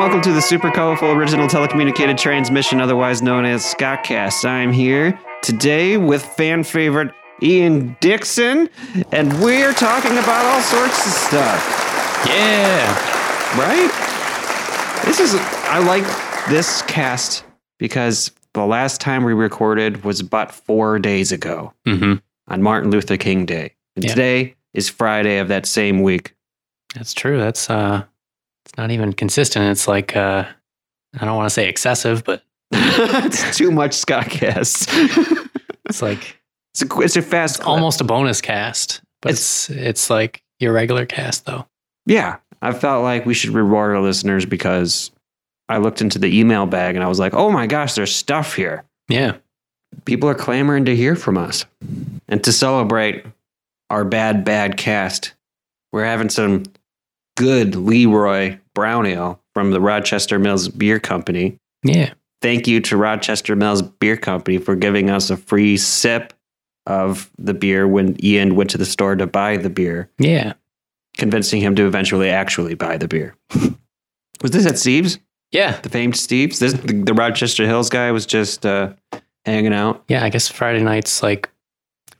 welcome to the super colorful original telecommunicated transmission, otherwise known as Scottcast. I'm here today with fan favorite Ian Dixon, and we're talking about all sorts of stuff. Yeah. Right? This is, I like this cast because the last time we recorded was about four days ago Mm-hmm. on Martin Luther King Day. And Yeah. today is Friday of that same week. That's true. That's uh it's not even consistent. It's like uh I don't want to say excessive, but it's too much Scottcast. it's like it's, a, it's a fast clip. almost a bonus cast. But it's it's like your regular cast though. Yeah, I felt like we should reward our listeners because I looked into the email bag and I was like, oh my gosh, there's stuff here. Yeah. People are clamoring to hear from us. And to celebrate our bad, bad cast, we're having some good Leroy Brown Ale from the Rochester Mills Beer Company. Yeah. Thank you to Rochester Mills Beer Company for giving us a free sip of the beer when Ian went to the store to buy the beer Yeah. convincing him to eventually actually buy the beer. was this at Steve's? Yeah. The famed Steve's? This the, the Rochester Mills guy was just uh, hanging out. Yeah. I guess Friday nights like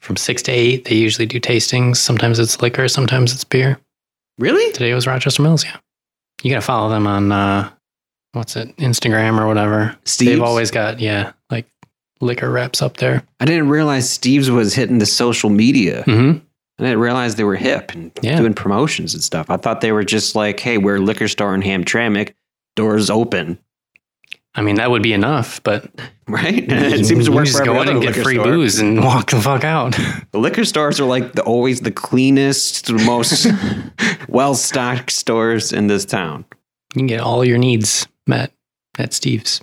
from six to eight, they usually do tastings. Sometimes it's liquor, sometimes it's beer. Really? Today was Rochester Mills, yeah. You gotta follow them on uh what's it, Instagram or whatever. Steve's? They've always got, yeah, like liquor reps up there. I didn't realize Steve's was hitting the social media. Mm-hmm. I didn't realize they were hip and Yeah. doing promotions and stuff. I thought they were just like, hey, we're a liquor store in Hamtramck, doors open, I mean, that would be enough, but right? it seems to you work just for go in and get free store. booze and walk the fuck out. The liquor stores are like the, always the cleanest, the most well stocked stores in this town. you can get all your needs met at Steve's.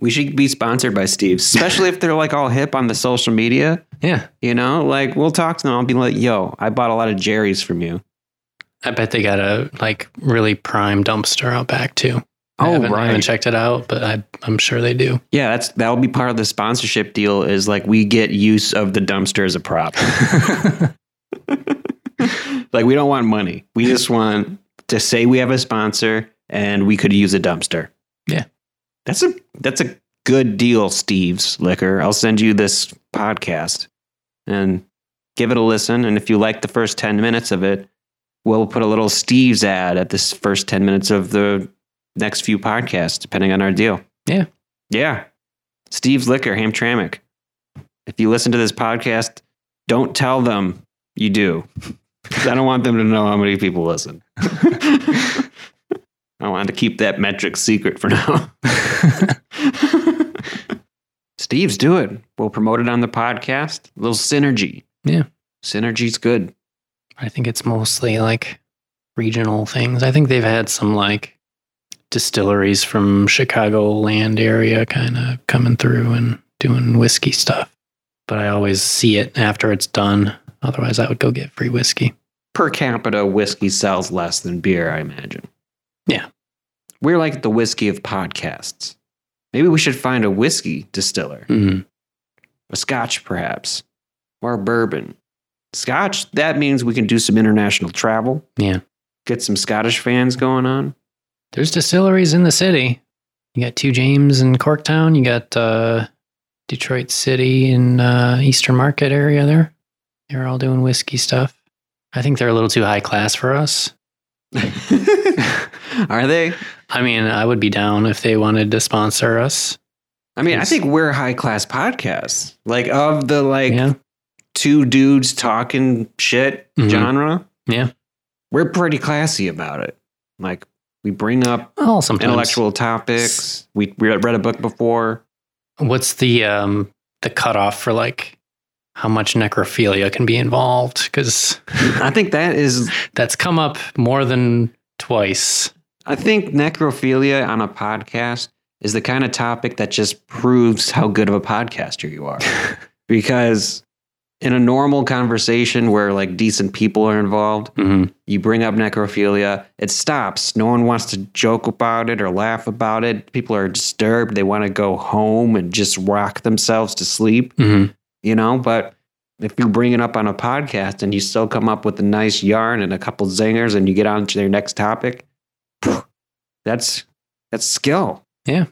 We should be sponsored by Steve's, especially if they're like all hip on the social media. Yeah. You know, like we'll talk to them. I'll be like, yo, I bought a lot of Jerry's from you. I bet they got a like really prime dumpster out back too. I Oh, haven't, I haven't checked it out, but I, I'm sure they do. Yeah, that's that'll be part of the sponsorship deal is like we get use of the dumpster as a prop. like we don't want money. We just want to say we have a sponsor and we could use a dumpster. Yeah. That's a that's a good deal, Steve's Liquor. I'll send you this podcast and give it a listen. And if you like the first 10 minutes of it, we'll put a little Steve's ad at this first 10 minutes of the next few podcasts, depending on our deal. Yeah. Yeah. Steve's Liquor, Hamtramck. If you listen to this podcast, don't tell them you do. I don't want them to know how many people listen. I wanted to keep that metric secret for now. Steve's do it. We'll promote it on the podcast. A little synergy. Yeah. Synergy's good. I think it's mostly like regional things. I think they've had some like distilleries from Chicago land area kind of coming through and doing whiskey stuff. But I always see it after it's done. Otherwise, I would go get free whiskey. Per capita, whiskey sells less than beer, I imagine. Yeah. We're like the whiskey of podcasts. Maybe we should find a whiskey distiller. Mm. a scotch perhaps or a bourbon scotch that means we can do some international travel Yeah. get some scottish fans going on There's distilleries in the city. You got Two James in Corktown. You got uh, Detroit City in uh, Eastern Market area there. They're all doing whiskey stuff. I think they're a little too high class for us. are they I mean, I would be down if they wanted to sponsor us. i mean i think we're high class podcasts like of the like yeah. two dudes talking shit Mhm. genre Yeah. we're pretty classy about it like we bring up Well, sometimes. intellectual topics we we read a book before What's the um the cutoff for like how much necrophilia can be involved? Because i think that is that's come up more than twice. I think necrophilia on a podcast is the kind of topic that just proves how good of a podcaster you are. because in a normal conversation where like decent people are involved, hmm you bring up necrophilia, it stops. No one wants to joke about it or laugh about it. People are disturbed. They want to go home and just rock themselves to sleep, hmm you know? But if you bring it up on a podcast and you still come up with a nice yarn and a couple zingers and you get on to their next topic, that's That's skill. Yeah.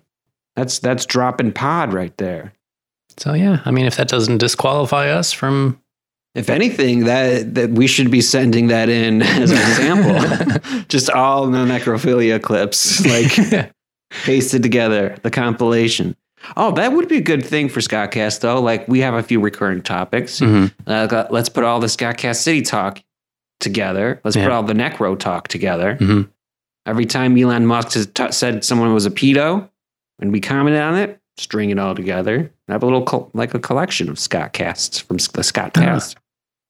That's that's dropping pod right there. So yeah, I mean, if that doesn't disqualify us from If anything, that that we should be sending that in as an example. Just all the necrophilia clips, like pasted together, the compilation. Oh, that would be a good thing for Scottcast, though. Like we have a few recurring topics. Mhm. Uh, let's put all the Scottcast City talk together. Let's put all the Necro talk together. Mhm. Every time Elon Musk has t- said someone was a pedo, and we commented on it, string it all together. I Have a little col- like a collection of Scott casts from the Scott cast.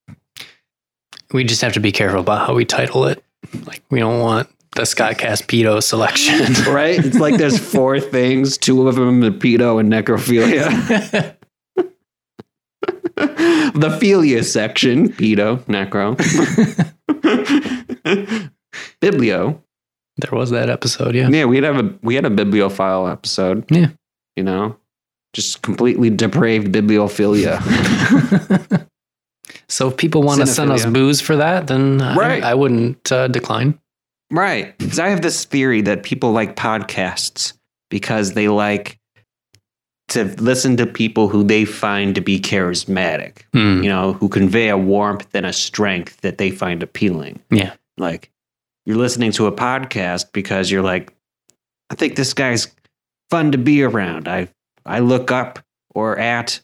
Uh-huh. we just have to be careful about how we title it. Like we don't want the Scottcast pedo selection. right? It's like there's four things, two of them are pedo and necrophilia. the philia section, pedo, necro. Biblio. there was that episode, yeah. Yeah, we had have a we had a bibliophile episode. Yeah. You know? Just completely depraved bibliophilia. so if people want to send us booze for that, then Right. I, I wouldn't uh, decline. right. Because I have this theory that people like podcasts because they like to listen to people who they find to be charismatic. Hmm. you know, who convey a warmth and a strength that they find appealing. Yeah. Like you're listening to a podcast because you're like, I think this guy's fun to be around. I I look up or at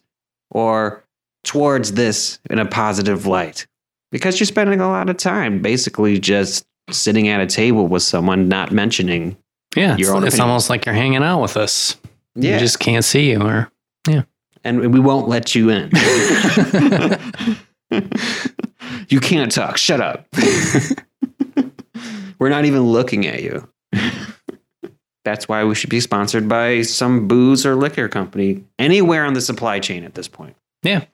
or towards this in a positive light. Because you're spending a lot of time basically just sitting at a table with someone not mentioning. Yeah, Your it's, own it's opinion. almost like you're hanging out with us. Yeah. We just can't see you or yeah and we won't let you in. you can't talk. Shut up. We're not even looking at you. That's why we should be sponsored by some booze or liquor company anywhere on the supply chain at this point. Yeah.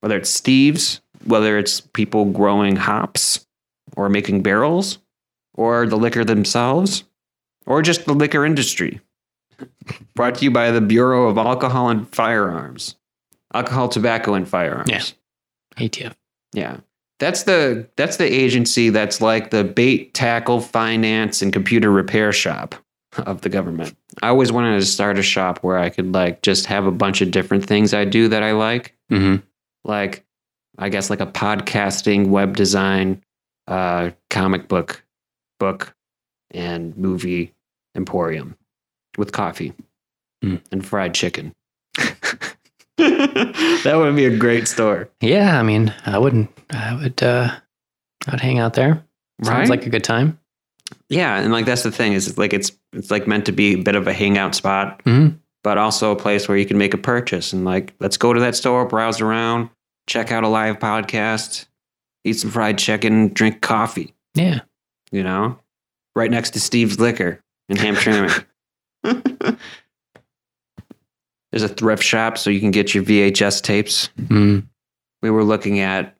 Whether it's Steve's, whether it's people growing hops or making barrels, or the liquor themselves, or just the liquor industry. Brought to you by the Bureau of Alcohol and Firearms. Alcohol, tobacco, and firearms. Yeah. ATF. Yeah. That's the that's the agency that's like the bait, tackle, finance, and computer repair shop of the government. I always wanted to start a shop where I could like just have a bunch of different things I do that I like. Mm-hmm. Like I guess like a podcasting, web design, uh, comic book, book, and movie emporium with coffee Mm. and fried chicken. that would be a great store. Yeah, I mean, I wouldn't. I would. uh I would hang out there. Sounds Right? like a good time. Yeah, and like that's the thing is like it's it's like meant to be a bit of a hangout spot, Mhm. but also a place where you can make a purchase and like let's go to that store, browse around, check out a live podcast, eat some fried chicken, drink coffee. Yeah. You know, right next to Steve's Liquor in Hamtramck. There's a thrift shop so you can get your VHS tapes. Mm. We were looking at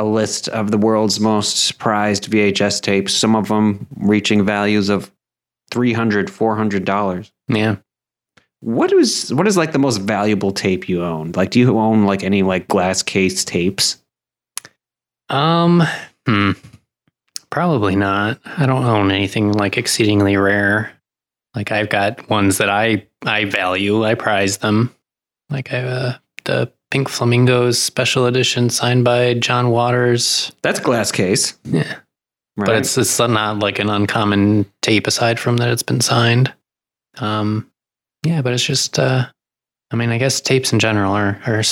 a list of the world's most prized VHS tapes, some of them reaching values of $300, $400. Yeah. What is what is like the most valuable tape you own? Like do you own like any like glass case tapes? Um. Hmm. Probably not. I don't own anything like exceedingly rare. Like I've got ones that I I value. I prize them. Like I have uh, the Pink Flamingos special edition signed by John Waters. That's glass case. Yeah. Right? But it's it's not like an uncommon tape aside from that it's been signed. Um. Yeah, but it's just. uh I mean, I guess tapes in general are are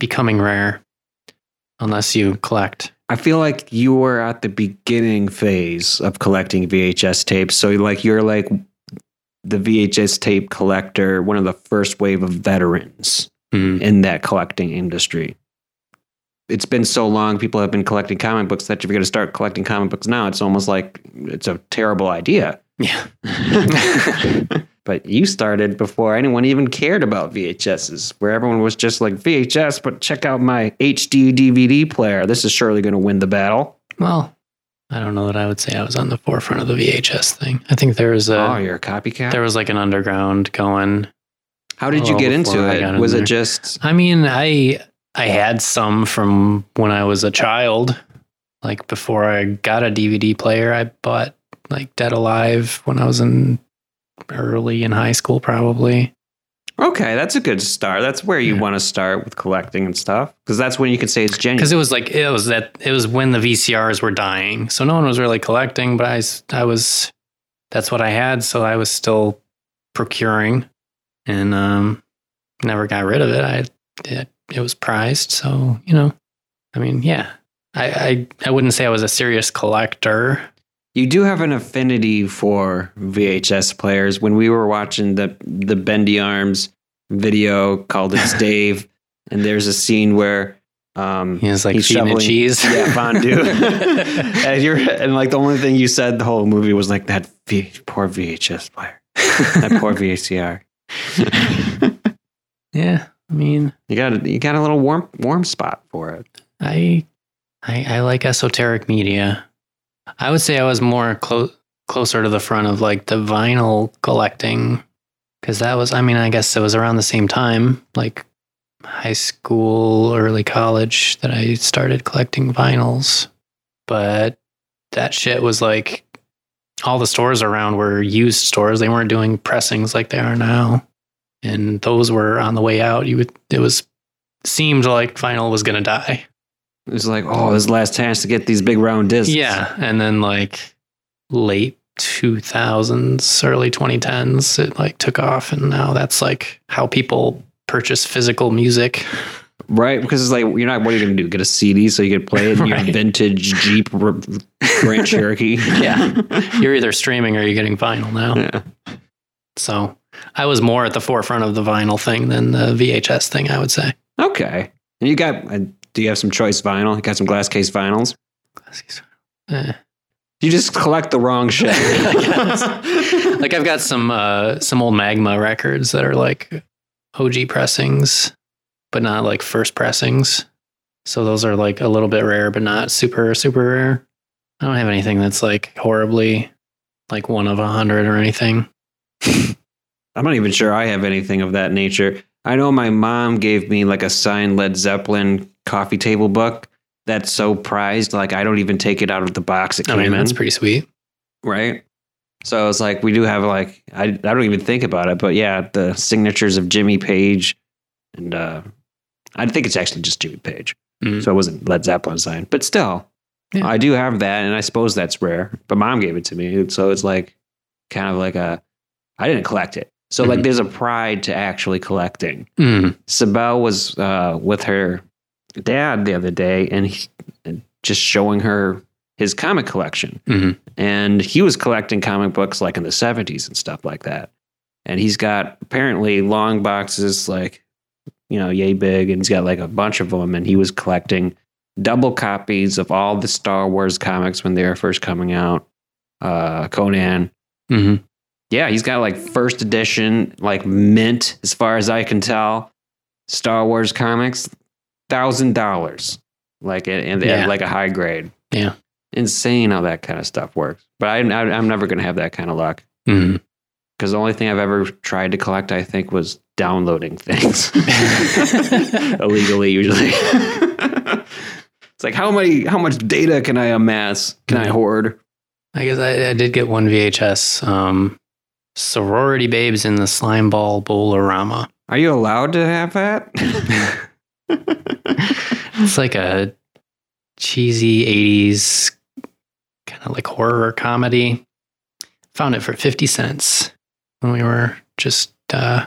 becoming rare, unless you collect. I feel like you were at the beginning phase of collecting VHS tapes. So like you're like the VHS tape collector, one of the first wave of veterans Mm. in that collecting industry. It's been so long, people have been collecting comic books that if you're going to start collecting comic books now, it's almost like it's a terrible idea. Yeah. but you started before anyone even cared about VHSs, where everyone was just like VHS, but check out my HD DVD player. This is surely going to win the battle. Well, I don't know that I would say I was on the forefront of the VHS thing. I think there was a oh, you're a copycat. there was like an underground going. How did you get into it? in Was there. it just I mean, I I had some from when I was a child. Like before I got a DVD player, I bought like Dead Alive when I was in early in high school, probably. Okay, that's a good start. That's where you Yeah. want to start with collecting and stuff because that's when you can say it's genuine. Because it was like it was that it was when the VCRs were dying, so no one was really collecting. But I, I was that's what I had, so I was still procuring, and um, never got rid of it. I it, it was prized, so you know, I mean, yeah. I, I, I wouldn't say I was a serious collector. You do have an affinity for VHS players. When we were watching the the Bendy Arms video called "It's Dave," and there's a scene where um, He was like He's shoveling- cheese. yeah, fondue, and you're and like the only thing you said the whole movie was like that v, poor VHS player, that poor VCR. Yeah, I mean, You got a, you got a little warm warm spot for it. I, I I like esoteric media. I would say I was more close closer to the front of like the vinyl collecting because that was I mean I guess it was around the same time like high school early college that I started collecting vinyls but that shit was like all the stores around were used stores. They weren't doing pressings like they are now. And those were on the way out. You would it was seemed like vinyl was going to die. It was like, oh, this is the last chance to get these big round discs. yeah, and then like late 2000s, early 2010s, it like took off, and now that's like how people purchase physical music. Right. Because it's like you're not. What are you gonna do? Get a CD so you can play it in your vintage Jeep R- Grand Cherokee. Yeah. You're either streaming or you're getting vinyl now. yeah. So I was more at the forefront of the vinyl thing than the VHS thing, I would say. Okay. And you got? Uh, do you have some choice vinyl? You got some glass case vinyls? Glass case. Eh. You just collect the wrong shit. like I've got some uh, some old Magma records that are like OG pressings, but not like first pressings. So those are like a little bit rare, but not super super rare. I don't have anything that's like horribly like one of a hundred or anything. I'm not even sure I have anything of that nature. I know my mom gave me like a signed Led Zeppelin coffee table book that's so prized, like I don't even take it out of the box it I came mean, in. pretty sweet. right? So it's like we do have like I I don't even think about it, but yeah, the signatures of Jimmy Page, and uh, I think it's actually just Jimmy Page, Mhm. so it wasn't Led Zeppelin signed, but still, Yeah. I do have that, and I suppose that's rare. But mom gave it to me, so it's like kind of like a I didn't collect it, so like Mhm. there's a pride to actually collecting. Mm. Sabelle was uh, with her dad the other day, and he, just showing her his comic collection Mhm. and he was collecting comic books like in the 70s and stuff like that and he's got apparently long boxes like you know yay big and he's got like a bunch of them and he was collecting double copies of all the star wars comics when they were first coming out uh conan Mhm. yeah he's got like first edition like mint as far as i can tell star wars comics thousand dollars like and they Yeah. like a high grade Yeah. insane how that kind of stuff works. But I, I, I'm never going to have that kind of luck because the only thing I've ever tried to collect, I think, was downloading things illegally. Usually, it's like how many, how much data can I amass? Can I hoard? I guess I, I did get one VHS. Um, sorority babes in the slime ball bowlerama. Are you allowed to have that? It's like a cheesy 80s kind of like horror comedy. Found it for 50 cents when we were just uh,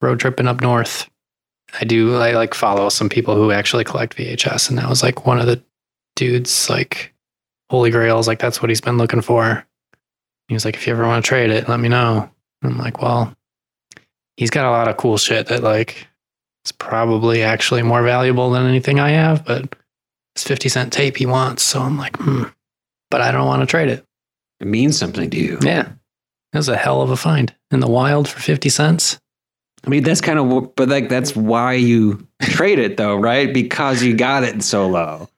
road tripping up north. I do I like follow some people who actually collect VHS and that was like one of the dudes like holy grails like that's what he's been looking for. He was like if you ever want to trade it let me know. I'm like well he's got a lot of cool shit that like it's probably actually more valuable than anything I have, but it's 50 cent tape he wants. So I'm like, hmm, but I don't want to trade it. it means something to you. Yeah. That was a hell of a find in the wild for 50 cents. I mean, that's kind of, but like that's why you trade it, though, right? Because you got it so low.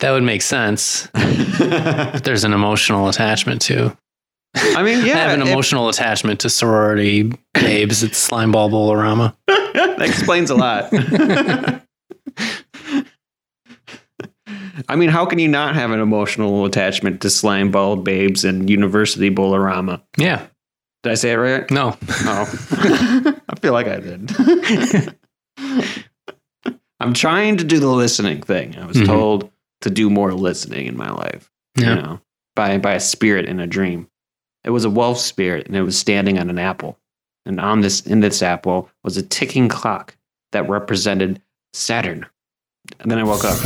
That would make sense. There's an emotional attachment to. I mean, I yeah, have an emotional attachment to sorority babes at Slimeball Bowlerama. that explains a lot. I mean, how can you not have an emotional attachment to slime bald babes and University Bolorama? Yeah. Did I say it right? No. Oh, I feel like I did. I'm trying to do the listening thing. I was Mhm. told to do more listening in my life. Yeah. You know, by by a spirit in a dream. It was a wolf spirit, and it was standing on an apple. And on this in this apple was a ticking clock that represented Saturn. And then I woke up.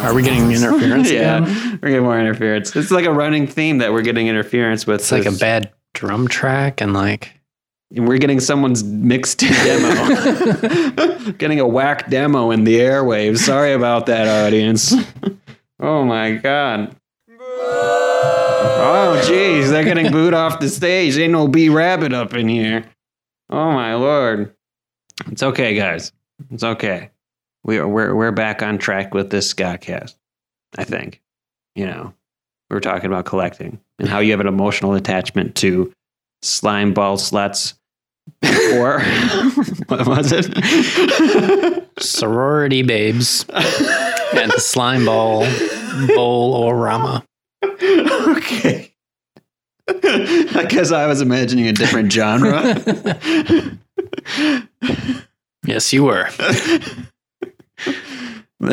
Are we getting interference yeah, again? we're getting more interference. It's like a running theme that we're getting interference with. It's like a bad drum track and like And we're getting someone's mixed demo. getting a whack demo in the airwaves. Sorry about that, audience. Oh my god. Oh jeez, they're getting booed off the stage. Ain't no B rabbit up in here. Oh my lord. It's okay, guys. It's okay. We are we're we're back on track with this Scottcast. I think. You know, we were talking about collecting and how you have an emotional attachment to slime ball sluts or what was it? sorority babes and the slime ball bowl or rama. okay. I guess I was imagining a different genre. Yes, you were.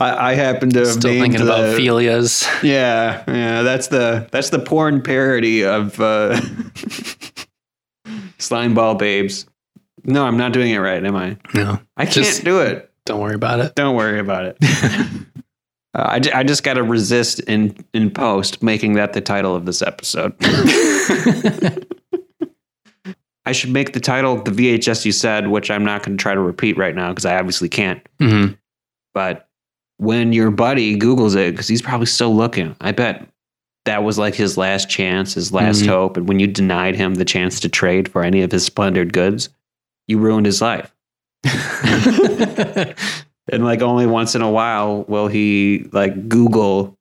I, I happen to Still thinking about the- Phelias. Yeah, yeah, that's the that's the porn parody of uh, slime ball babes. No, I'm not doing it right, am I? No, I can't Just- do it. don't worry about it. Don't worry about it. Uh, I, I just got to resist in in post making that the title of this episode. I should make the title the VHS you said, which I'm not going to try to repeat right now because I obviously can't. hmm But when your buddy Googles it, because he's probably still looking, I bet that was like his last chance, his last Mhm. hope. And when you denied him the chance to trade for any of his splendid goods, you ruined his life. And like only once in a while will he like Google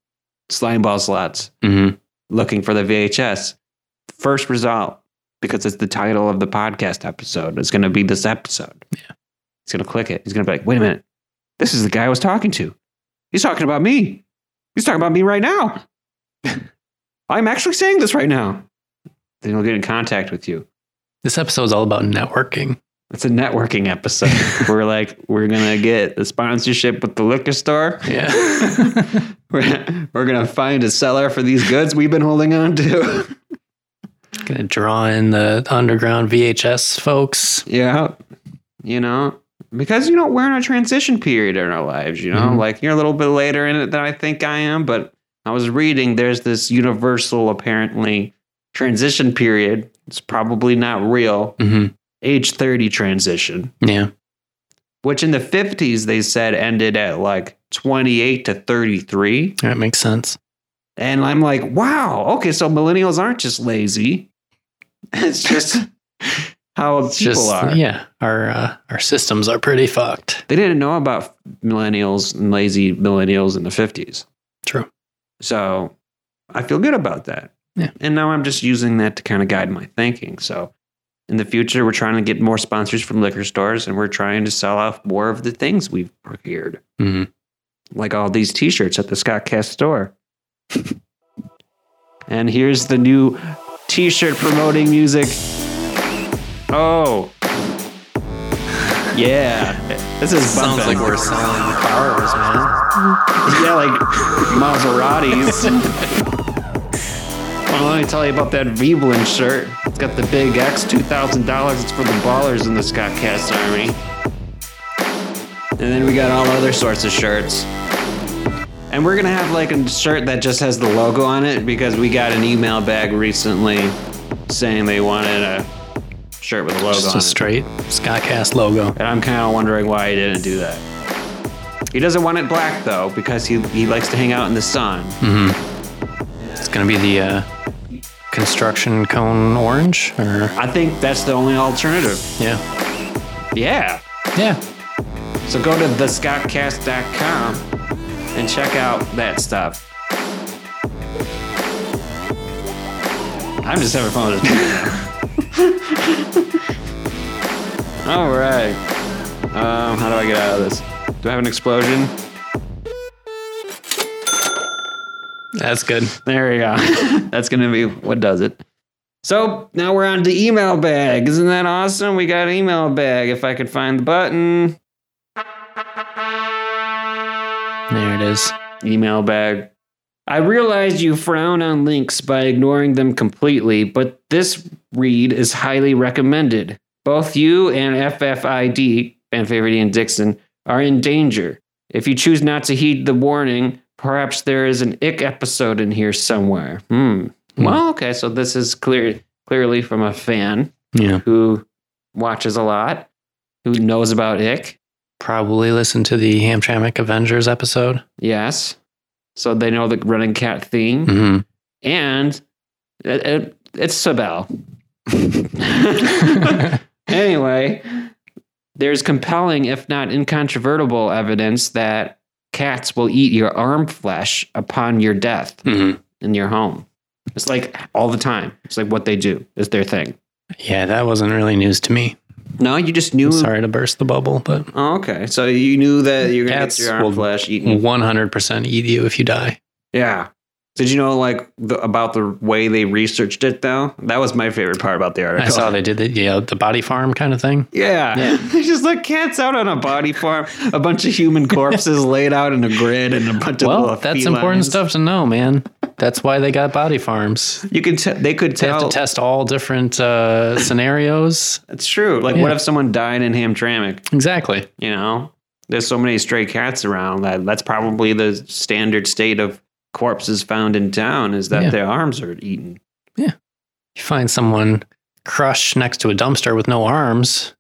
slime ball slots hmm looking for the VHS. First result, because it's the title of the podcast episode, is going to be this episode. Yeah. He's going to click it. He's going to be like, wait a minute. This is the guy I was talking to. He's talking about me. He's talking about me right now. I'm actually saying this right now. Then he'll get in contact with you. This episode is all about networking. It's a networking episode. we're like, we're going to get the sponsorship with the liquor store. Yeah. We're, we're going to find a seller for these goods we've been holding on to. Gonna draw in the underground VHS folks. yeah. You know, because, you know, we're in a transition period in our lives, you know, Mhm. like you're a little bit later in it than I think I am. But I was reading there's this universal, apparently, transition period. It's probably not real. hmm Age 30 transition, Yeah. which in the 50s they said ended at like 28 to 33. That makes sense. And I'm like, wow, okay, so millennials aren't just lazy. It's just how It's people just are. yeah, our uh, our systems are pretty fucked. They didn't know about millennials and lazy millennials in the 50s. True. So I feel good about that. Yeah. And now I'm just using that to kind of guide my thinking. So in the future, we're trying to get more sponsors from liquor stores and we're trying to sell off more of the things we've procured, hmm like all these t shirts at the Scott Cast store. and here's the new t shirt promoting music. Oh. Yeah. This is Sounds bumping. like we're selling cars, man. Yeah, like Maseratis. well, let me tell you about that Veblen shirt. It's got the big X, $2,000. It's for the ballers in the Scott Cast Army. And then we got all other sorts of shirts. And we're going to have like a shirt that just has the logo on it because we got an email bag recently saying they wanted a shirt with a logo Just on a it. straight Scottcast logo. And I'm kind of wondering why he didn't do that. He doesn't want it black though, because he, he likes to hang out in the sun. hmm It's gonna be the uh, construction cone orange, or I think that's the only alternative. yeah, Yeah. yeah. So go to thescottcast.com and check out that stuff. I'm just having fun with this. All right. Um, how do I get out of this? Do I have an explosion? That's good. There we go. That's gonna be what does it. So now we're on to email bag. Isn't that awesome? We got email bag. If I could find the button, There it is. email bag. I realize you frown on links by ignoring them completely, but this read is highly recommended. Both you and FFID, fan favorite Ian Dixon, are in danger. If you choose not to heed the warning, perhaps there is an ick episode in here somewhere. Hmm. Hmm. Well, okay, so this is clear clearly from a fan Yeah. who watches a lot, who knows about ick. Probably listened to the Hamtramck Avengers episode. Yes. So they know the running cat theme. hmm and it, it, it's Sabel. anyway, there's compelling, if not incontrovertible, evidence that cats will eat your arm flesh upon your death hmm in your home. It's like all the time. It's like what they do. It's their thing. Yeah, that wasn't really news to me. No, you just knew. Sorry to burst the bubble, but Oh, okay. So you knew that you're gonna Cats get your arm will- flesh eaten. 100% eat you if you die. Yeah. Did you know like the, about the way they researched it though? That was my favorite part about the article. I saw they did the, yeah, the body farm kind of thing. Yeah. Yeah. They just like cats out on a body farm, a bunch of human corpses laid out in a grid and a bunch of Well, that's felines. important stuff to know, man. That's why they got body farms. You could t- they could They have to test all different uh, scenarios. it's true. Like what if someone died in Hamtramck, Exactly. you know? There's so many stray cats around that that's probably the standard state of corpses found in town is that Yeah. their arms are eaten. Yeah, you find someone crushed next to a dumpster with no arms.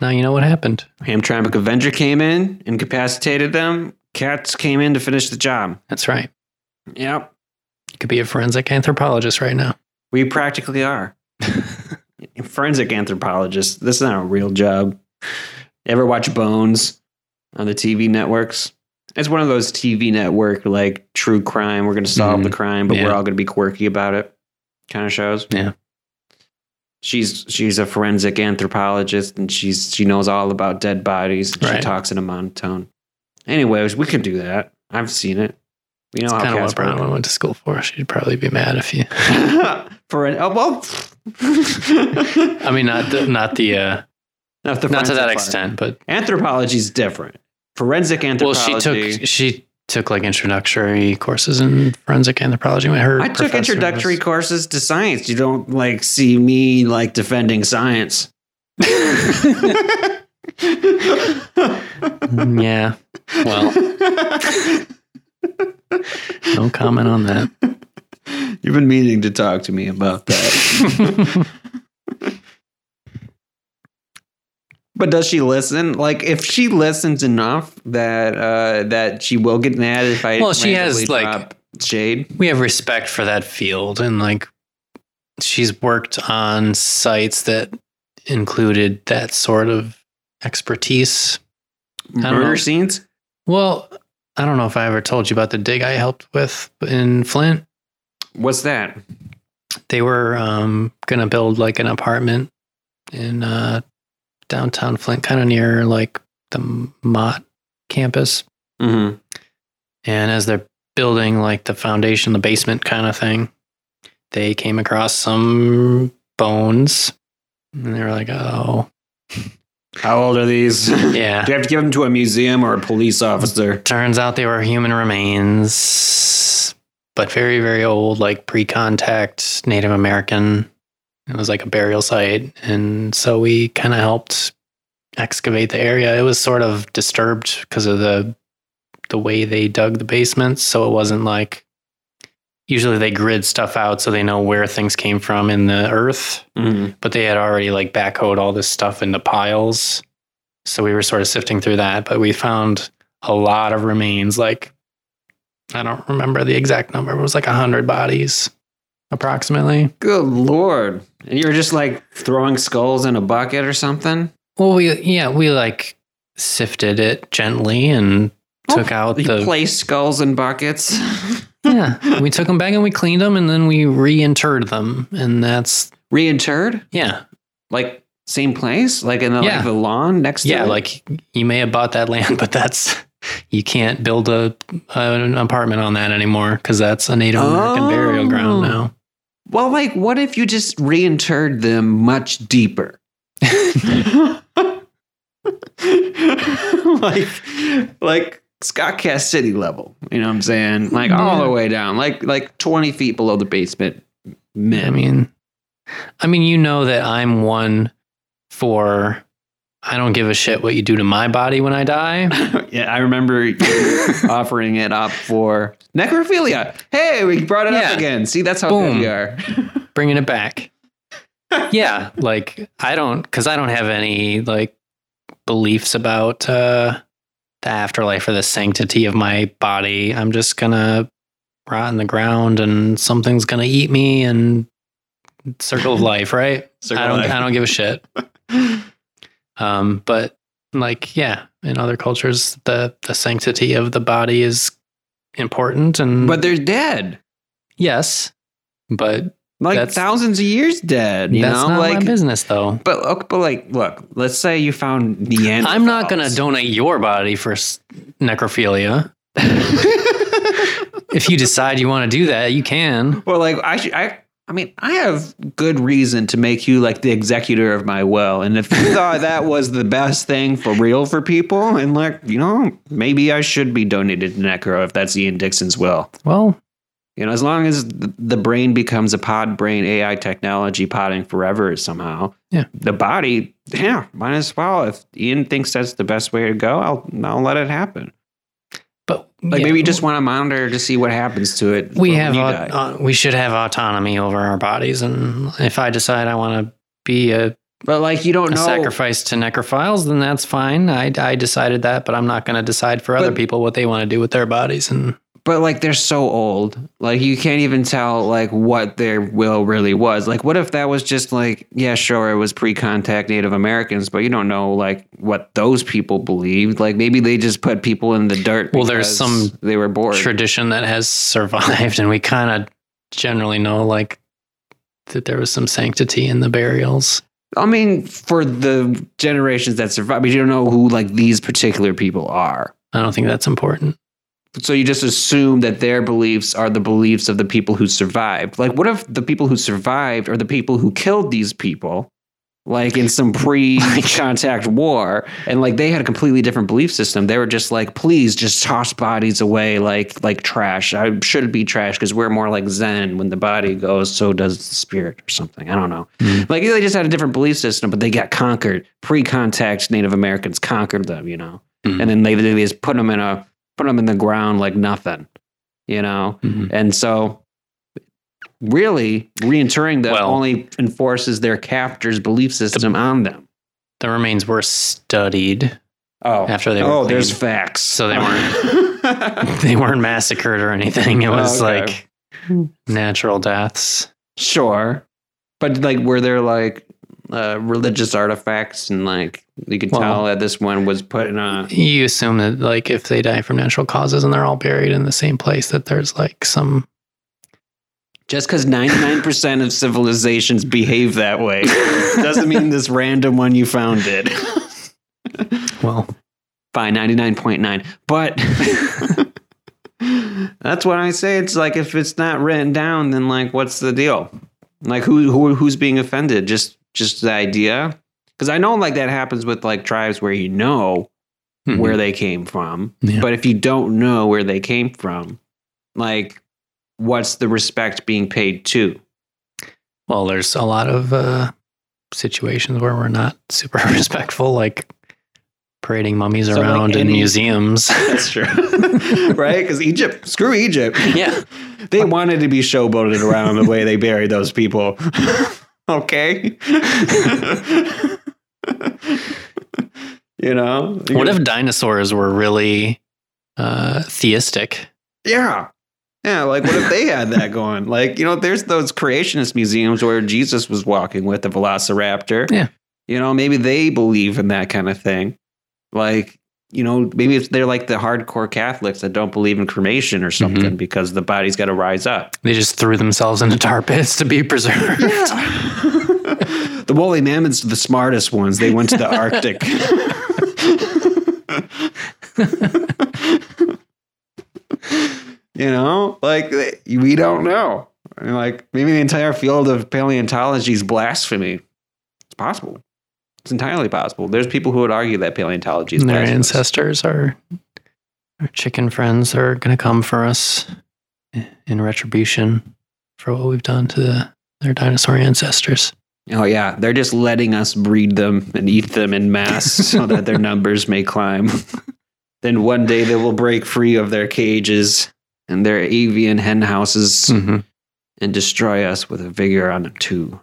Now you know what happened. Hamtramck Avenger came in, incapacitated them. Cats came in to finish the job. That's right. Yep. You could be a forensic anthropologist right now. We practically are. Forensic anthropologist. This is not a real job. Ever watch Bones on the TV networks? It's one of those TV network like true crime. We're going to solve Mhm. the crime, but we're all going to be quirky about it. Kind of shows. Yeah. She's she's a forensic anthropologist and she's she knows all about dead bodies. She Right. talks in a monotone. Anyways, we can do that. I've seen it. We know That's how kind of what Brown work. went to school for. She'd probably be mad if you. For an, oh well, I mean, not the, not the uh, not, the not to that part. extent, but Anthropology is different. Forensic anthropology. well, she took she took like introductory courses in forensic anthropology. Her I took introductory was- courses to science. You don't like see me like defending science. yeah. Well, no comment on that. You've been meaning to talk to me about that. but does she listen? Like, if she listens enough, that uh, that she will get mad if I Well, she has, like- shade. we have respect for that field, and like she's worked on sites that included that sort of expertise. know. Murder scenes. Well, I don't know if I ever told you about the dig I helped with in Flint. What's that? They were um, going to build like an apartment in uh, downtown Flint, kind of near like the Mott campus. Mm-hmm. And as they're building like the foundation, the basement kind of thing, they came across some bones. And they were like, oh, How old are these? yeah. Do you have to give them to a museum or a police officer? Turns out they were human remains, but very, very old, like pre contact Native American. It was like a burial site. And so we kind of helped excavate the area. It was sort of disturbed because of the the way they dug the basements. So it wasn't like usually they grid stuff out so they know where things came from in the earth Mm-hmm. but they had already like backhoed all this stuff into piles. So we were sort of sifting through that, but we found a lot of remains. Like, I don't remember the exact number. It was like a hundred bodies, approximately. Good lord! And you were just like throwing skulls in a bucket or something. Well, we yeah we like sifted it gently and took oh, out You the placed skulls and buckets. yeah. We took them back and we cleaned them and then we reinterred them, and that's Reinterred? yeah. Like same place, like in the, Yeah. like the lawn next to Yeah, like you may have bought that land, but that's you can't build a an apartment on that anymore because that's a Native American burial Oh. ground now. Well, like, what if you just reinterred them much deeper? like, like Scottcast City level. You know what I'm saying? Like all the way down, like like 20 feet below the basement. Man, I mean, I mean, you know that I'm one for. I don't give a shit what you do to my body when I die. yeah, I remember offering it up for necrophilia. Hey, we brought it Yeah. up again. See, that's how Boom. good we are. bringing it back. yeah, like I don't because I don't have any like beliefs about uh, the afterlife or the sanctity of my body. I'm just gonna rot in the ground and something's gonna eat me and circle of life, right? Circle I don't. I don't give a shit. Um, but like yeah, in other cultures, the the sanctity of the body is important, and but they're dead. yes, but Like That's- thousands of years dead. You that's know, not like my business, though. But look, but like, look. Let's say you found the end. I'm not going to donate your body for necrophilia. if you decide you want to do that, you can. well, like I, should, I, I mean, I have good reason to make you like the executor of my will, and if you thought that was the best thing for real for people, and like, you know, maybe I should be donated to Necro if that's Ian Dixon's will. Well, You know, as long as the brain becomes a pod brain AI technology potting forever somehow. Yeah. The body, yeah, might as well. If Ian thinks that's the best way to go, I'll I'll let it happen. but Like yeah, maybe you just want to monitor to see what happens to it. we have you au- die. uh, we should have autonomy over our bodies, and if I decide I want to be a, but like you don't know. sacrifice to necrophiles, then that's fine. I, I decided that, but I'm not going to decide for other people what they want to do with their bodies. And But like they're so old, like you can't even tell like what their will really was. Like, what if that was just like, yeah, sure, it was pre-contact Native Americans, but you don't know like what those people believed. Like maybe they just put people in the dirt. Well, there's some they were bored. tradition that has survived, and we kind of generally know like that there was some sanctity in the burials. I mean, for the generations that survived, but you don't know who like these particular people are. I don't think that's important. So you just assume that their beliefs are the beliefs of the people who survived. Like, what if the people who survived are the people who killed these people, like in some pre-contact war, and like they had a completely different belief system? They were just like, please, just toss bodies away like like trash. I should be trash because we're more like Zen. When the body goes, so does the spirit, or something. I don't know. Mm. Like they just had a different belief system, but they got conquered. Pre-contact Native Americans conquered them, you know, Mm. and then they, they just put them in a put them in the ground like nothing, you know. Mhm. And so, really, reinterring them Well- only enforces their captor's belief system on them. The remains were studied. Oh, After they were oh, there's facts. So they weren't- They weren't massacred or anything. It was Okay. like natural deaths. sure, but like, were there like uh, religious artifacts and like you could Well- tell that this one was put in a You assume that like if they die from natural causes and they're all buried in the same place, that there's like some Just because 99% of civilizations behave that way doesn't mean this random one you found did. well, by 99.9. But that's what I say. It's like if it's not written down, then like what's the deal? Like who, who who's being offended? Just just the idea? Because I know like that happens with like tribes where you know mhm. where they came from. Yeah. But if you don't know where they came from, like what's the respect being paid to? well, there's a lot of uh, situations where we're not super respectful, like parading mummies So, like, around in any- museums. That's true. right? Because Egypt, screw Egypt. yeah. They wanted to be showboated around the way they buried those people. Okay. you know? What if dinosaurs were really uh, theistic? Yeah. Yeah, like what if they had that going? Like, you know, there's those creationist museums where Jesus was walking with the velociraptor. Yeah. You know, maybe they believe in that kind of thing. Like, you know, maybe if they're like the hardcore Catholics that don't believe in cremation or something Mm-hmm. because the body's got to rise up. They just threw themselves into tar pits to be preserved. the woolly mammoths are the smartest ones. They went to the Arctic. you know, like we don't know. And, Like maybe the entire field of paleontology is blasphemy. It's possible. It's entirely possible. There's people who would argue that paleontology is Their blasphemous. ancestors are our chicken friends are going to come for us in retribution for what we've done to the, their dinosaur ancestors. Oh yeah, they're just letting us breed them and eat them in mass so that their numbers may climb. then one day they will break free of their cages and their avian hen houses Mm-hmm. and destroy us with a vigor unto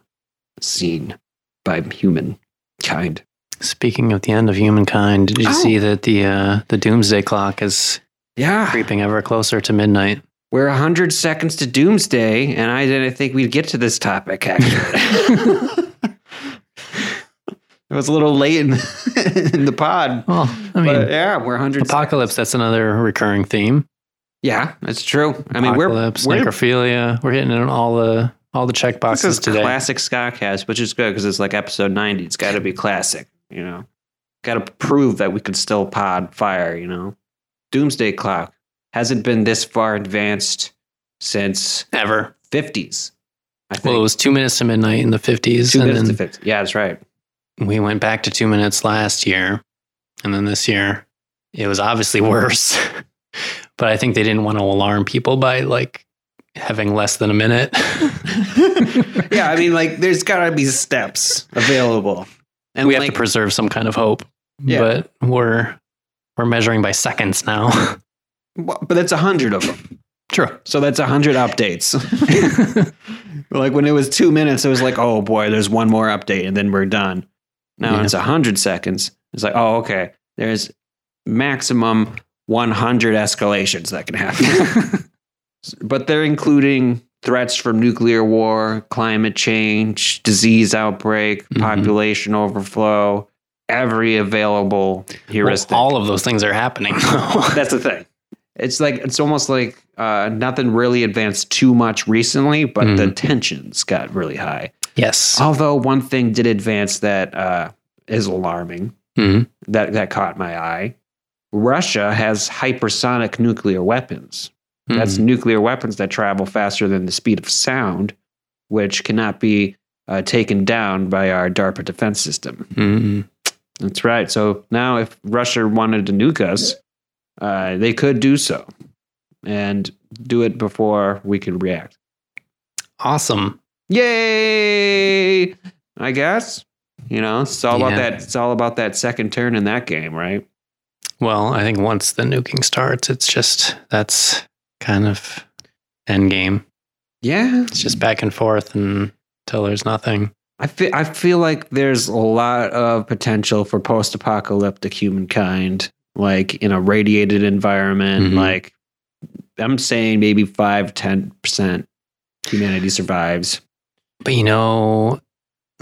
seen by humankind. Speaking of the end of humankind, did you Oh. see that the uh, the doomsday clock is Yeah, creeping ever closer to midnight? We're a hundred seconds to doomsday, and I didn't think we'd get to this topic. Actually, it was a little late in, in the pod. Well, I mean, but yeah, we're hundred. apocalypse. That's another recurring theme. Yeah, that's true. I mean, we're, apocalypse, we're necrophilia. We're hitting in all the all the check this boxes is today. classic Scottcast, which is good because it's like episode ninety. It's got to be classic, you know. Got to prove that we could still pod fire, you know. Doomsday Clock hasn't been this far advanced since Ever. fifties. I think Well, it was two minutes to midnight in the fifties, two and minutes then to fifty. Yeah, that's right. we went back to two minutes last year, and then this year it was obviously worse. but I think they didn't want to alarm people by like having less than a minute. yeah, I mean, like, there's got to be steps available, and we have to preserve some kind of hope. Yeah. But we're we're measuring by seconds now. Well, but that's a hundred of them. True. So that's a hundred updates. like when it was two minutes, it was like, oh boy, there's one more update and then we're done. Now Yeah. it's a hundred seconds. It's like, oh, okay. There's maximum 100 escalations that can happen. but they're including threats from nuclear war, climate change, disease outbreak, Mhm. population overflow, every available Well, heuristic. all of those things are happening. That's the thing. It's like it's almost like uh, nothing really advanced too much recently, but the Mhm. tensions got really high. yes. Although one thing did advance that uh, is alarming Mhm. that that caught my eye. Russia has hypersonic nuclear weapons. That's Mhm. nuclear weapons that travel faster than the speed of sound, which cannot be uh, taken down by our DARPA defense system. That's right. So now, if Russia wanted to nuke us, uh, they could do so and do it before we could react. awesome. Yay! I guess you know it's all about that. It's all about that second turn in that game, right? Well, I think once the nuking starts, it's just that's kind of end game. Yeah, It's just back and forth until there's nothing. I feel. I feel like there's a lot of potential for post-apocalyptic humankind, like in a radiated environment. Mhm. Like I'm saying, maybe five, ten percent humanity survives. But you know,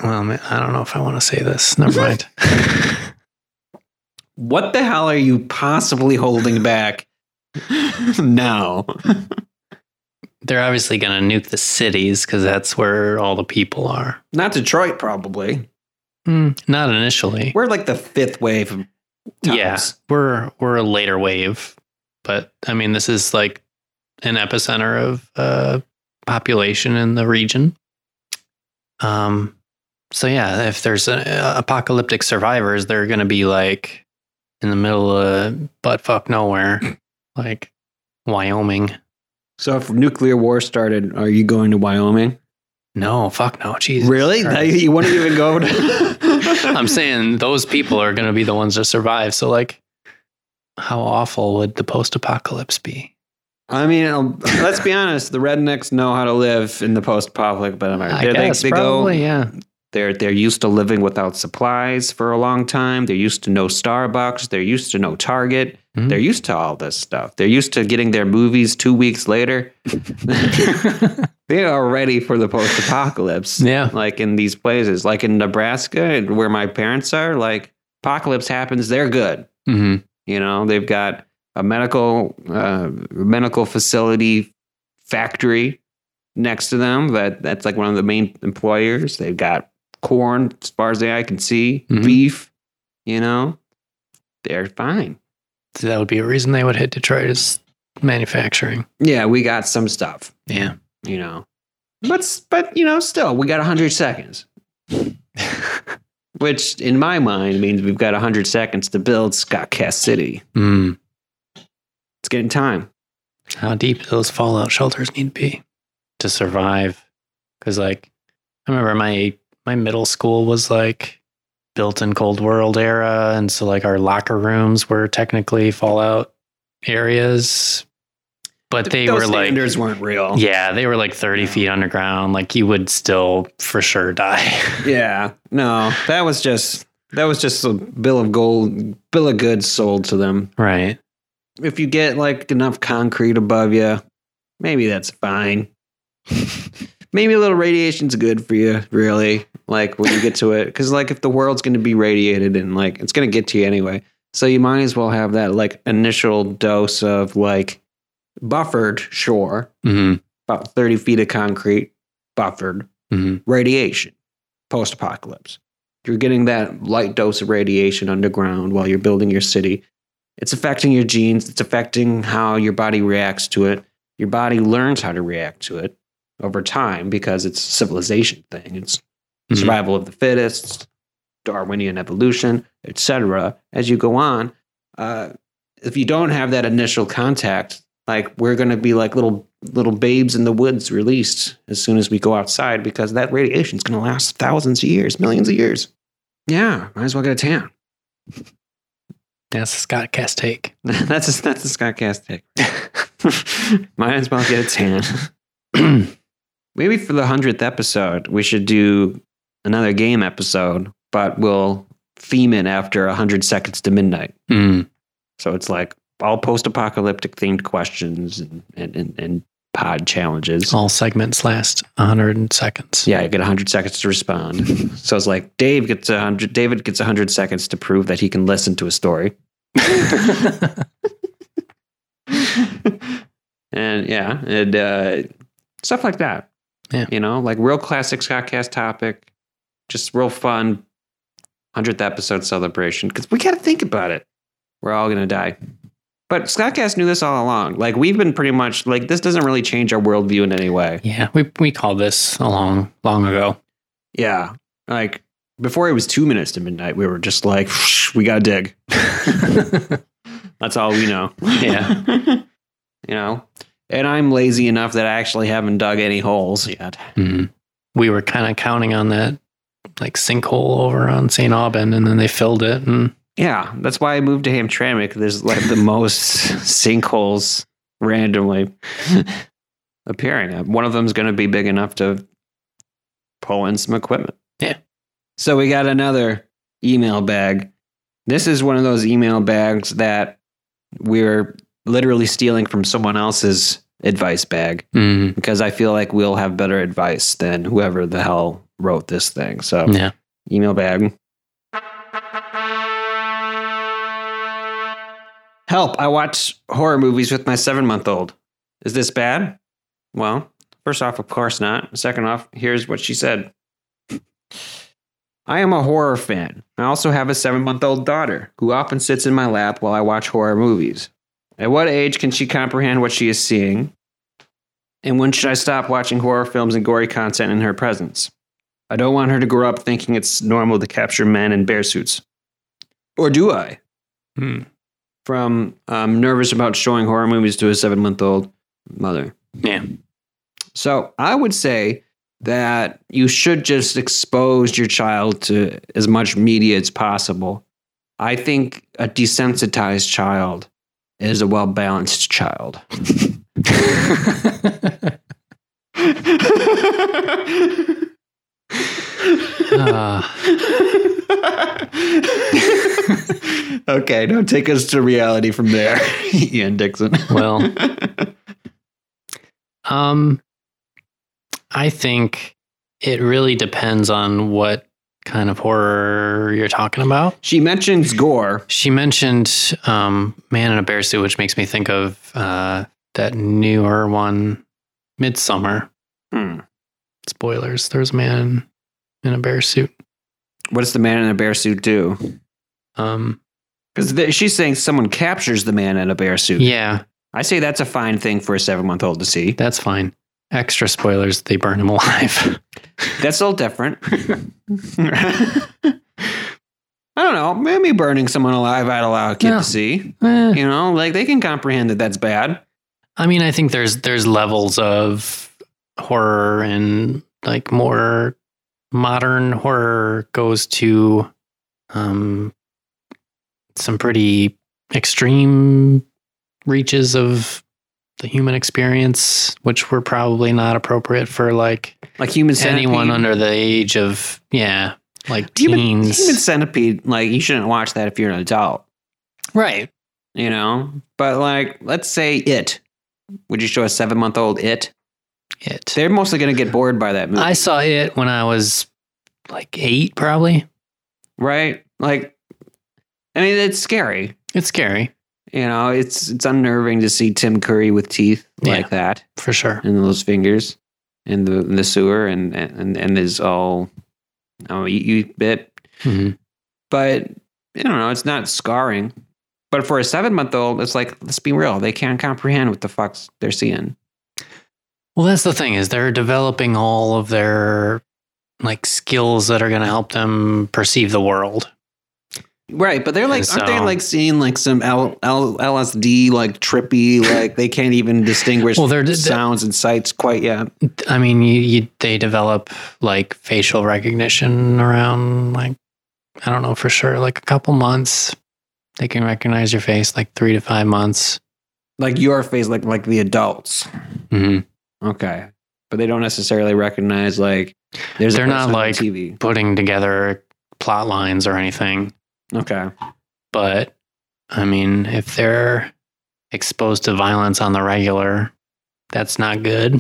well, man, I don't know if I want to say this. Never mind. What the hell are you possibly holding back now? They're obviously going to nuke the cities because that's where all the people are. Not Detroit, probably. Mm, not initially. We're like the fifth wave of Yeah, we're we're a later wave, but I mean, this is like an epicenter of uh, population in the region. Um, so yeah, if there's uh apocalyptic survivors, they're going to be like in the middle of butt fuck nowhere, like Wyoming. So if nuclear war started, are you going to Wyoming? No, fuck no, Jesus. Really? You wouldn't even go to I'm saying those people are going to be the ones that survive. So like, how awful would the post-apocalypse be? I mean, um, let's be honest. The rednecks know how to live in the post-apocalyptic America. I They- they- guess they go- probably, yeah. They're they're used to living without supplies for a long time. They're used to no Starbucks. They're used to no Target. Mhm. They're used to all this stuff. They're used to getting their movies two weeks later. they are ready for the post-apocalypse. Yeah. like in these places, like in Nebraska, where my parents are. Like apocalypse happens, they're good. hmm You know, they've got a medical uh, medical facility factory next to them. That that's like one of the main employers. They've got corn, as far as the eye can see, Mhm. beef, you know, they're fine. So that would be a reason they would hit Detroit is manufacturing. Yeah, we got some stuff, Yeah. You know. But but you know, still we got 100 seconds. Which in my mind means we've got 100 seconds to build Scottcast City. Mm. It's getting time. How deep those fallout shelters need to be to survive? Because like, I remember my my middle school was like built in Cold World era, and so like our locker rooms were technically fallout areas, but they Those were like standards weren't real. Yeah, they were like 30 feet underground. Like you would still for sure die. Yeah. No, that was just that was just a bill of gold, bill of goods sold to them. right. If you get like enough concrete above you, maybe that's fine. maybe a little radiation's good for you, really. Like when you get to it, because like if the world's going to be radiated and like it's going to get to you anyway, so you might as well have that like initial dose of like buffered, sure, hmm about thirty feet of concrete, buffered, hmm radiation post apocalypse. You're getting that light dose of radiation underground while you're building your city. It's affecting your genes, it's affecting how your body reacts to it. Your body learns how to react to it over time because it's a civilization thing. It's Mhm. survival of the fittest, Darwinian evolution, etc. As you go on, uh, if you don't have that initial contact, like we're going to be like little little babes in the woods released as soon as we go outside because that radiation is going to last thousands of years, millions of years. Yeah, might as well get a tan. That's a Scottcast take. that's a, that's a Scottcast take. might as well get a tan. Maybe for the hundredth episode, we should do another game episode, but we'll theme it after hundred seconds to midnight. Mm. So it's like all post-apocalyptic themed questions and and, and, and pod challenges. All segments last 100 seconds. Yeah, you get 100 seconds to respond. so it's like Dave gets a 100 David gets 100 seconds to prove that he can listen to a story. and yeah, and uh, stuff like that. Yeah. You know, like real classic Scottcast topic, just real fun 100th episode celebration because we got to think about it. We're all going to die. But Scottcast knew this all along. Like we've been pretty much like this doesn't really change our worldview in any way. yeah, we, we called this a long, long ago. Yeah. Like before it was two minutes to midnight, we were just like, we got to dig. That's all we know. Yeah. you know? And I'm lazy enough that I actually haven't dug any holes yet. Mm. We were kind of counting on that like sinkhole over on St. Aubin, and then they filled it. And Yeah. That's why I moved to Hamtramck. There's like the most sinkholes randomly appearing. One of them's going to be big enough to pull in some equipment. Yeah. So we got another email bag. This is one of those email bags that we're literally stealing from someone else's advice bag mm, because I feel like we'll have better advice than whoever the hell wrote this thing. So, yeah. email bag. Help, I watch horror movies with my seven month old. Is this bad? Well, first off, of course not. Second off, here's what she said I am a horror fan. I also have a seven month old daughter who often sits in my lap while I watch horror movies. At what age can she comprehend what she is seeing? And when should I stop watching horror films and gory content in her presence? I don't want her to grow up thinking it's normal to capture men in bear suits. Or do I? Mm. From um, nervous about showing horror movies to a seven month old mother. Yeah. So I would say that you should just expose your child to as much media as possible. I think a desensitized child is a well balanced child. Ah. okay, now take us to reality from there, Ian Dixon. well, um, I think it really depends on what kind of horror you're talking about. she mentions gore. She mentioned um, Man in a Bear Suit, which makes me think of uh, that newer one, Midsommar. Hmm. Spoilers. There's a man in a bear suit. What does the man in a bear suit do? Um, Because she's saying someone captures the man in a bear suit. yeah, I say that's a fine thing for a seven month old to see. that's fine. Extra spoilers, they burn him alive. That's a little different. I don't know. Maybe burning someone alive, I'd allow a kid to see. Eh, You know, like they can comprehend that that's bad. I mean, I think there's there's levels of horror and like more modern horror goes to um some pretty extreme reaches of the human experience, which were probably not appropriate for like Like human centipede. anyone under the age of yeah, like human, teens. human centipede. Like you shouldn't watch that if you're an adult. right. You know, but like let's say it. Would you show a seven month old it? It. They're mostly going to get bored by that movie, I saw it when I was like eight, probably. right? Like, I mean, it's scary. It's scary You know, it's it's unnerving to see Tim Curry with teeth Yeah. like that for sure. and those fingers in the in the sewer and and and his all oh you, you bit. Mhm. But I don't know, it's not scarring. But for a seven month old, it's like let's be real, they can't comprehend what the fuck they're seeing. Well, that's the thing is they're developing all of their like skills that are going to help them perceive the world. Right, but they're like, And aren't they like seeing like some L, L, LSD like trippy? Like they can't even distinguish Well, they're- sounds and sights quite yet. I mean, you, you they develop like facial recognition around like I don't know for sure, like a couple months. They can recognize your face like three to five months. Like your face, like like the adults. hmm Okay, but they don't necessarily recognize like there's. They're not like- TV. Putting together plot lines or anything. Okay, But I mean, if they're exposed to violence on the regular, that's not good.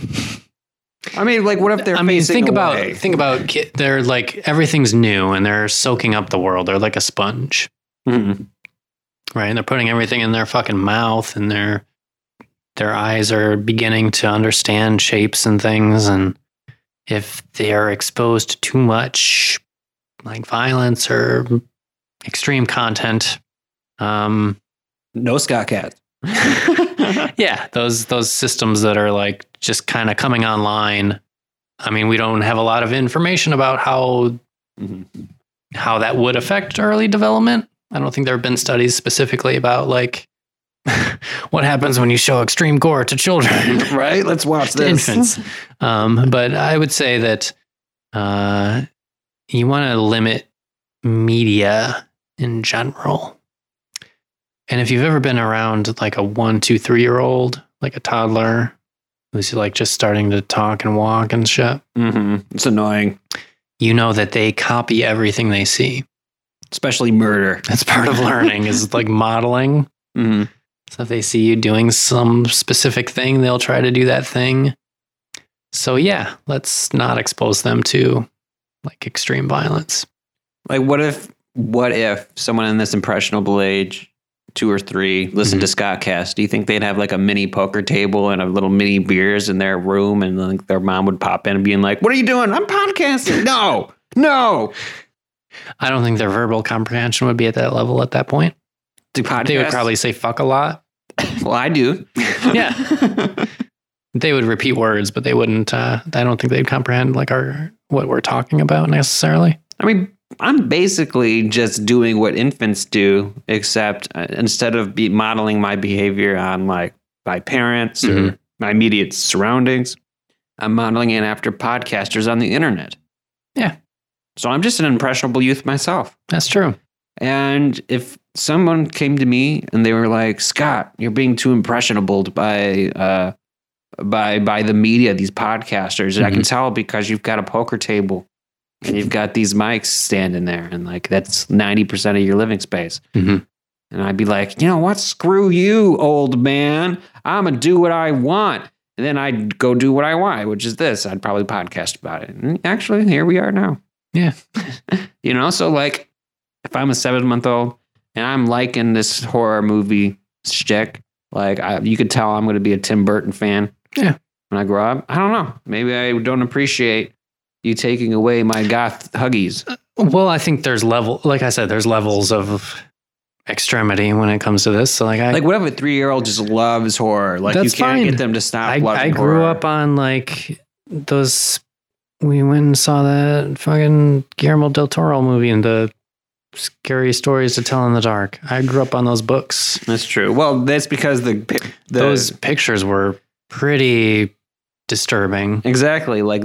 I mean, like, what if they're? I mean, think about think about ki- they're like everything's new and they're soaking up the world. They're like a sponge, Mhm. right? And they're putting everything in their fucking mouth and their their eyes are beginning to understand shapes and things and if they are exposed to too much like violence or extreme content um no Scott Cat. yeah those those systems that are like just kind of coming online i mean we don't have a lot of information about how Mhm. how that would affect early development i don't think there have been studies specifically about like what happens when you show extreme gore to children right? Let's watch this. infants um, but i would say that uh, you want to limit media in general and if you've ever been around like a one two three year old like a toddler who's like just starting to talk and walk and shit hmm It's annoying, you know that they copy everything they see especially murder. that's part of learning is like modeling hmm so if they see you doing some specific thing they'll try to do that thing so yeah let's not expose them to like extreme violence Like, what if, what if someone in this impressionable age, two or three, listened Mm-hmm. to Scottcast? Do you think they'd have like a mini poker table and a little mini beers in their room, and like their mom would pop in and being like, "What are you doing? I'm podcasting." no, no. i don't think their verbal comprehension would be at that level at that point Do podcasts? they would probably say fuck a lot Well, I do. Yeah. they would repeat words but they wouldn't uh, i don't think they'd comprehend like our what we're talking about necessarily I mean, I'm basically just doing what infants do, except uh, instead of be modeling my behavior on like my parents or Mhm. my immediate surroundings, I'm modeling it after podcasters on the internet. Yeah. So I'm just an impressionable youth myself. that's true And if someone came to me and they were like, "Scott, you're being too impressionable by uh, by by the media, these podcasters," and I can tell because you've got a poker table and you've got these mics standing there, and like that's ninety percent of your living space. Mhm. And I'd be like, you know what? Screw you, old man. I'm gonna do what I want. And then I'd go do what I want, which is this. I'd probably podcast about it. And actually, here we are now. Yeah. you know, so like if I'm a seven month old and I'm liking this horror movie shtick, like I, you could tell I'm going to be a Tim Burton fan. Yeah. When I grow up, I don't know. Maybe I don't appreciate You taking away my goth huggies. Uh, well, I think there's level, like I said, there's levels of extremity when it comes to this. So, like, I Like, what if a three year old just loves horror? Like, That's you can't fine. get them to stop I, loving I grew horror. up on like those. We went and saw that fucking Guillermo del Toro movie and the scary stories to tell in the dark. I grew up on those books. That's true. Well, that's because the, the those pictures were pretty disturbing. exactly like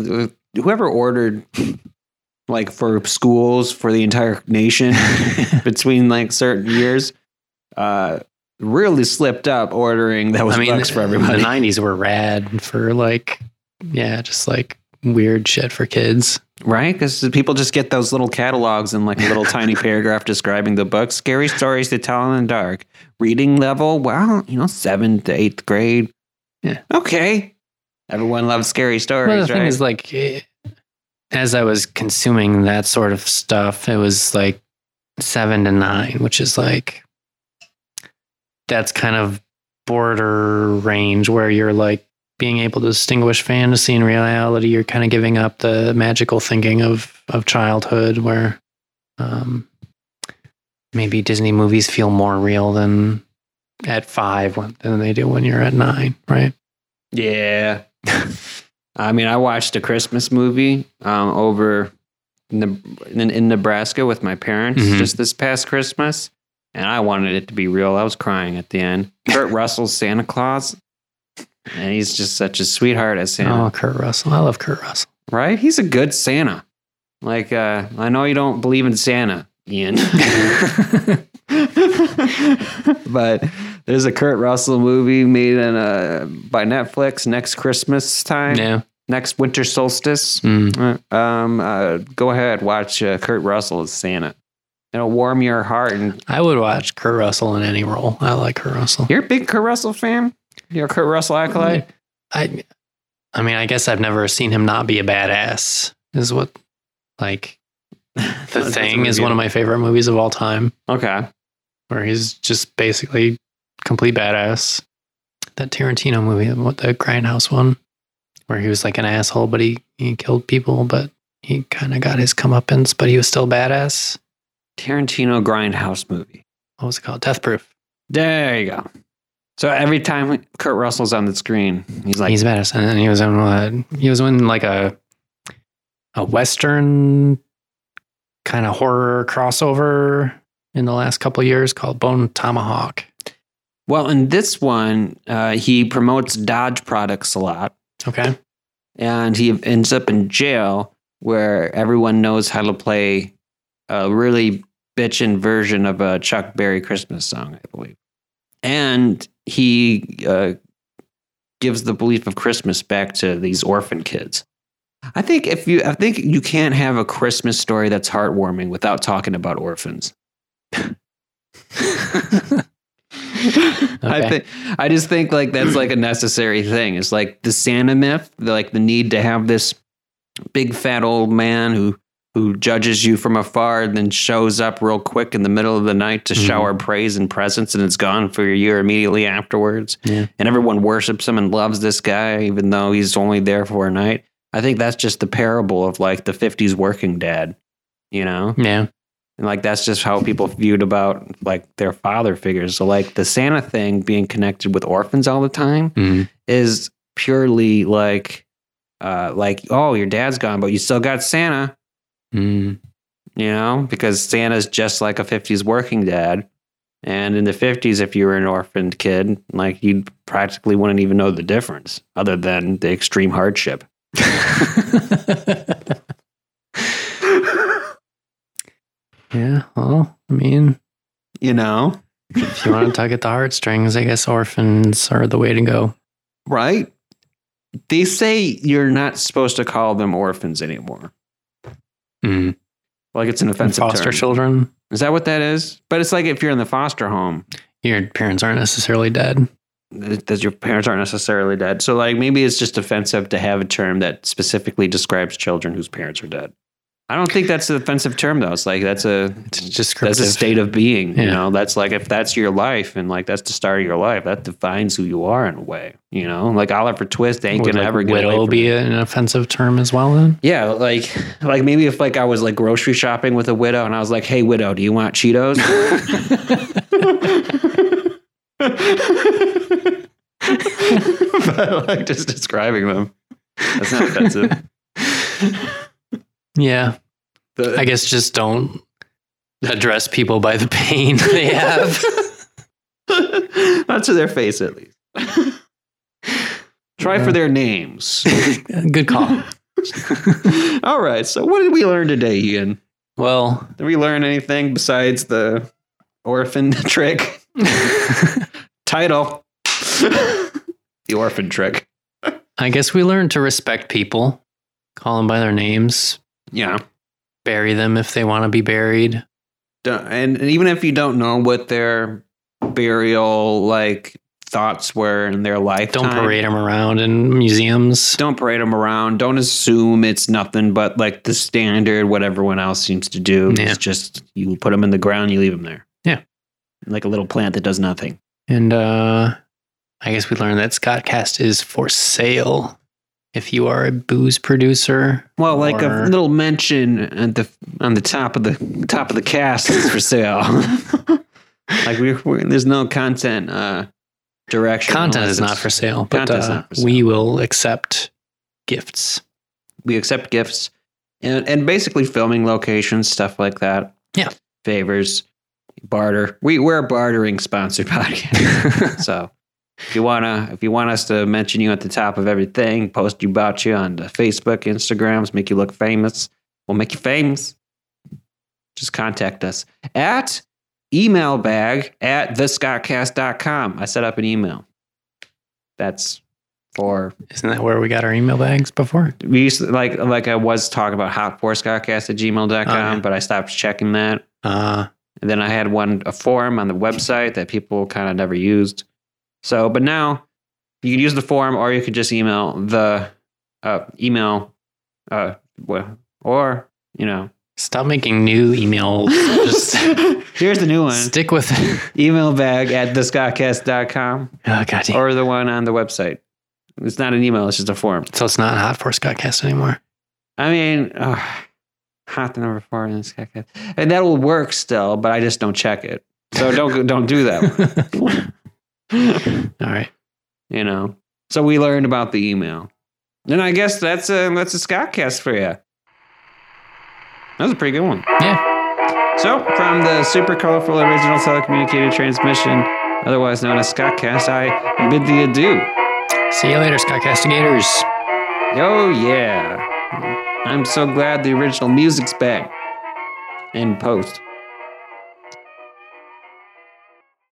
whoever ordered like for schools for the entire nation between like certain years, uh, really slipped up ordering those I mean, books for everybody. the '90s were rad for like, yeah, just like weird shit for kids. Right? Because people just get those little catalogs and like a little tiny paragraph describing the book. Scary stories to tell in the dark. Reading level, well, you know, seventh to eighth grade. Yeah. Okay. Everyone loves scary stories, Well, the right? thing is, like, eh, as I was consuming that sort of stuff, it was like seven to nine, which is like that's kind of border range where you're like being able to distinguish fantasy and reality. You're kind of giving up the magical thinking of of childhood, where um, maybe Disney movies feel more real than at five when, than they do when you're at nine, right? yeah. I mean, I watched a Christmas movie um, over in, the, in, in Nebraska with my parents Mhm. just this past Christmas, and I wanted it to be real. I was crying at the end. Kurt Russell's Santa Claus, and he's just such a sweetheart as Santa. Oh, Kurt Russell. I love Kurt Russell. right? He's a good Santa. Like, uh, I know you don't believe in Santa, Ian. but there's a Kurt Russell movie made in uh by Netflix next Christmas time, Yeah. next winter solstice. Mm. Uh, Um, uh, go ahead, watch uh, Kurt Russell as Santa. It'll warm your heart. And I would watch Kurt Russell in any role. I like Kurt Russell. you're a big Kurt Russell fan. You're a Kurt Russell acolyte. I, I mean, I guess I've never seen him not be a badass. Is what, like, the thing is one of my favorite movies of all time, Okay. where he's just basically complete badass. That Tarantino movie, what the Grindhouse one, where he was like an asshole, but he he killed people, but he kind of got his comeuppance, but he was still badass. Tarantino Grindhouse movie. What was it called? Death Proof. There you go. So every time Kurt Russell's on the screen, he's like, he's badass, and then he was in what? He was in like a a western kind of horror crossover in the last couple of years called Bone Tomahawk. well, in this one, uh, he promotes Dodge products a lot, Okay, and he ends up in jail where everyone knows how to play a really bitchin' version of a Chuck Berry Christmas song, I believe. And he uh, gives the belief of Christmas back to these orphan kids. I think if you, I think you can't have a Christmas story that's heartwarming without talking about orphans. I think I just think like that's like a necessary thing. It's like the Santa myth, like the need to have this big fat old man who who judges you from afar and then shows up real quick in the middle of the night to Mhm. shower praise and presents and it's gone for a year immediately afterwards. Yeah. And everyone worships him and loves this guy even though he's only there for a night. I think that's just the parable of like the 50s working dad, you know? yeah, And like that's just how people viewed about like their father figures. So like the Santa thing being connected with orphans all the time Mhm. is purely like uh like, oh, your dad's gone, but you still got Santa, Mm. you know, because Santa's just like a 50s working dad. And in the 50s, if you were an orphaned kid, like you practically wouldn't even know the difference other than the extreme hardship. yeah. Well, I mean, You know? if you want to tug at the heartstrings, I guess orphans are the way to go. Right? They say you're not supposed to call them orphans anymore. Mm. Like it's an offensive Foster term. children, Is that what that is? But it's like if you're in the foster home, your parents aren't necessarily dead. that your parents aren't necessarily dead. So like maybe it's just offensive to have a term that specifically describes children whose parents are dead. I don't think that's an offensive term though. It's like that's a It's that's a state of being. You know, that's like if that's your life and like that's the start of your life, that defines who you are in a way. You know, like Oliver Twist ain't Would gonna like ever get away widow from be an offensive term as well then? Yeah, like like maybe if like I was like grocery shopping with a widow and I was like, "Hey, widow, do you want Cheetos?" but like just describing them. That's not offensive. Yeah. The- I guess just don't address people by the pain they have. Not to their face, at least. Try for their names. Good call. All right. So, what did we learn today, Ian? Well, Did we learn anything besides the orphan trick title? the orphan trick. I guess we learned to respect people, call them by their names, Yeah. bury them if they want to be buried. And and even if you don't know what their burial like thoughts were in their life, Don't parade them around in museums. don't parade them around. Don't assume it's nothing but like the standard what everyone else seems to do. Yeah. It's just you put them in the ground, you leave them there. Yeah. like a little plant that does nothing. And uh, I guess we learned that Scottcast is for sale if you are a booze producer. Well, like a little mention at the on the top of the top of the cast is for sale. like we, there's no content uh direction. Content is not for sale, but uh, not for sale. we will accept gifts. we accept gifts and and basically filming locations, stuff like that. Yeah. favors, barter. We we're a bartering sponsored podcast. so if you wanna if you want us to mention you at the top of everything, post you about you on the Facebook, Instagrams, make you look famous, we'll make you famous. Just contact us at emailbag at thescottcast.com. I set up an email. That's for Isn't that where we got our email bags before? we used to, like like I was talking about hot for scottcast at gmail.com, Oh, yeah. but I stopped checking that. Uh, And then I had one a forum on the website that people kind of never used. So, but now you can use the form or you could just email the uh, email uh, or you know. stop making new emails. Just Here's the new one. stick with it. Email bag at thescottcast.com Oh, God damn. or the one on the website. It's not an email, it's just a form. So it's not hot for Scottcast anymore. I mean, uh, hot the number four in podcast, and that will work still, but I just don't check it. So don't don't do that. All right. you know. So we learned about the email, and I guess that's a that's a Scottcast for you. That was a pretty good one. Yeah. So from the super colorful original telecommunicated transmission, otherwise known as Scottcast, I bid thee adieu. See you later, Scottcastigators. Oh yeah, I'm so glad the original music's back. In post.